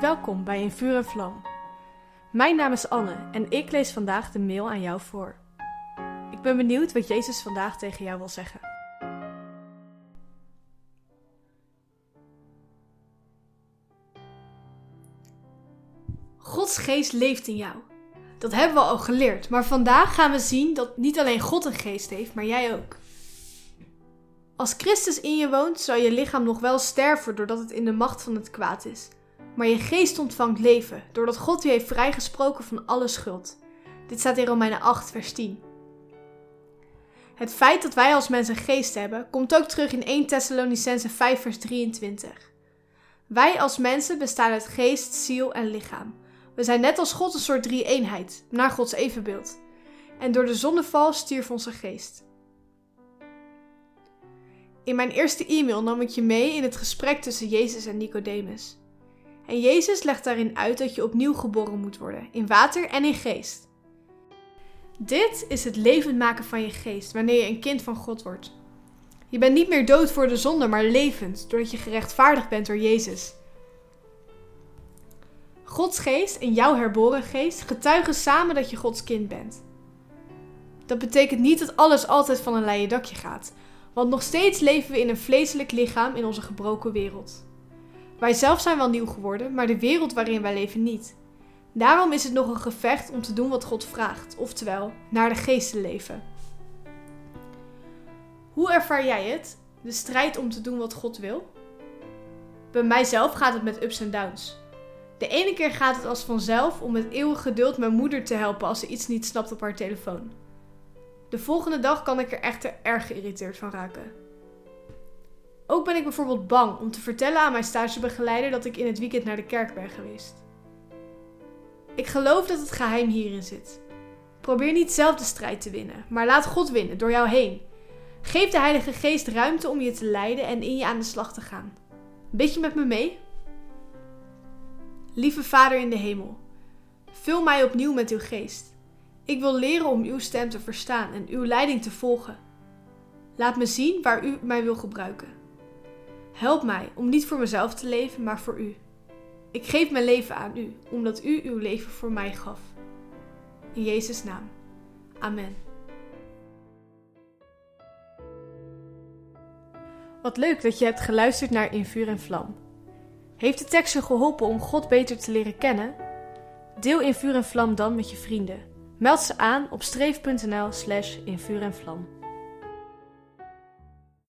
Welkom bij In Vuur en Vlam. Mijn naam is Anne en ik lees vandaag de mail aan jou voor. Ik ben benieuwd wat Jezus vandaag tegen jou wil zeggen. Gods geest leeft in jou. Dat hebben we al geleerd, maar vandaag gaan we zien dat niet alleen God een geest heeft, maar jij ook. Als Christus in je woont, zal je lichaam nog wel sterven doordat het in de macht van het kwaad is. Maar je geest ontvangt leven, doordat God je heeft vrijgesproken van alle schuld. Dit staat in Romeinen 8, vers 10. Het feit dat wij als mensen geest hebben, komt ook terug in 1 Thessalonicense 5, vers 23. Wij als mensen bestaan uit geest, ziel en lichaam. We zijn net als God een soort drie-eenheid, naar Gods evenbeeld. En door de zonneval stierf onze geest. In mijn eerste e-mail nam ik je mee in het gesprek tussen Jezus en Nicodemus. En Jezus legt daarin uit dat je opnieuw geboren moet worden, in water en in geest. Dit is het levend maken van je geest wanneer je een kind van God wordt. Je bent niet meer dood voor de zonde, maar levend, doordat je gerechtvaardigd bent door Jezus. Gods geest en jouw herboren geest getuigen samen dat je Gods kind bent. Dat betekent niet dat alles altijd van een leien dakje gaat, want nog steeds leven we in een vleeselijk lichaam in onze gebroken wereld. Wij zelf zijn wel nieuw geworden, maar de wereld waarin wij leven niet. Daarom is het nog een gevecht om te doen wat God vraagt, oftewel naar de geest te leven. Hoe ervaar jij het? De strijd om te doen wat God wil? Bij mijzelf gaat het met ups en downs. De ene keer gaat het als vanzelf om met eeuwig geduld mijn moeder te helpen als ze iets niet snapt op haar telefoon. De volgende dag kan ik er echter erg geïrriteerd van raken. Ook ben ik bijvoorbeeld bang om te vertellen aan mijn stagebegeleider dat ik in het weekend naar de kerk ben geweest. Ik geloof dat het geheim hierin zit. Probeer niet zelf de strijd te winnen, maar laat God winnen door jou heen. Geef de Heilige Geest ruimte om je te leiden en in je aan de slag te gaan. Bid je met me mee? Lieve Vader in de hemel, vul mij opnieuw met uw geest. Ik wil leren om uw stem te verstaan en uw leiding te volgen. Laat me zien waar u mij wil gebruiken. Help mij om niet voor mezelf te leven, maar voor u. Ik geef mijn leven aan u, omdat u uw leven voor mij gaf. In Jezus' naam. Amen. Wat leuk dat je hebt geluisterd naar In Vuur en Vlam. Heeft de tekst je geholpen om God beter te leren kennen? Deel In Vuur en Vlam dan met je vrienden. Meld ze aan op streef.nl slash in vuur en vlam.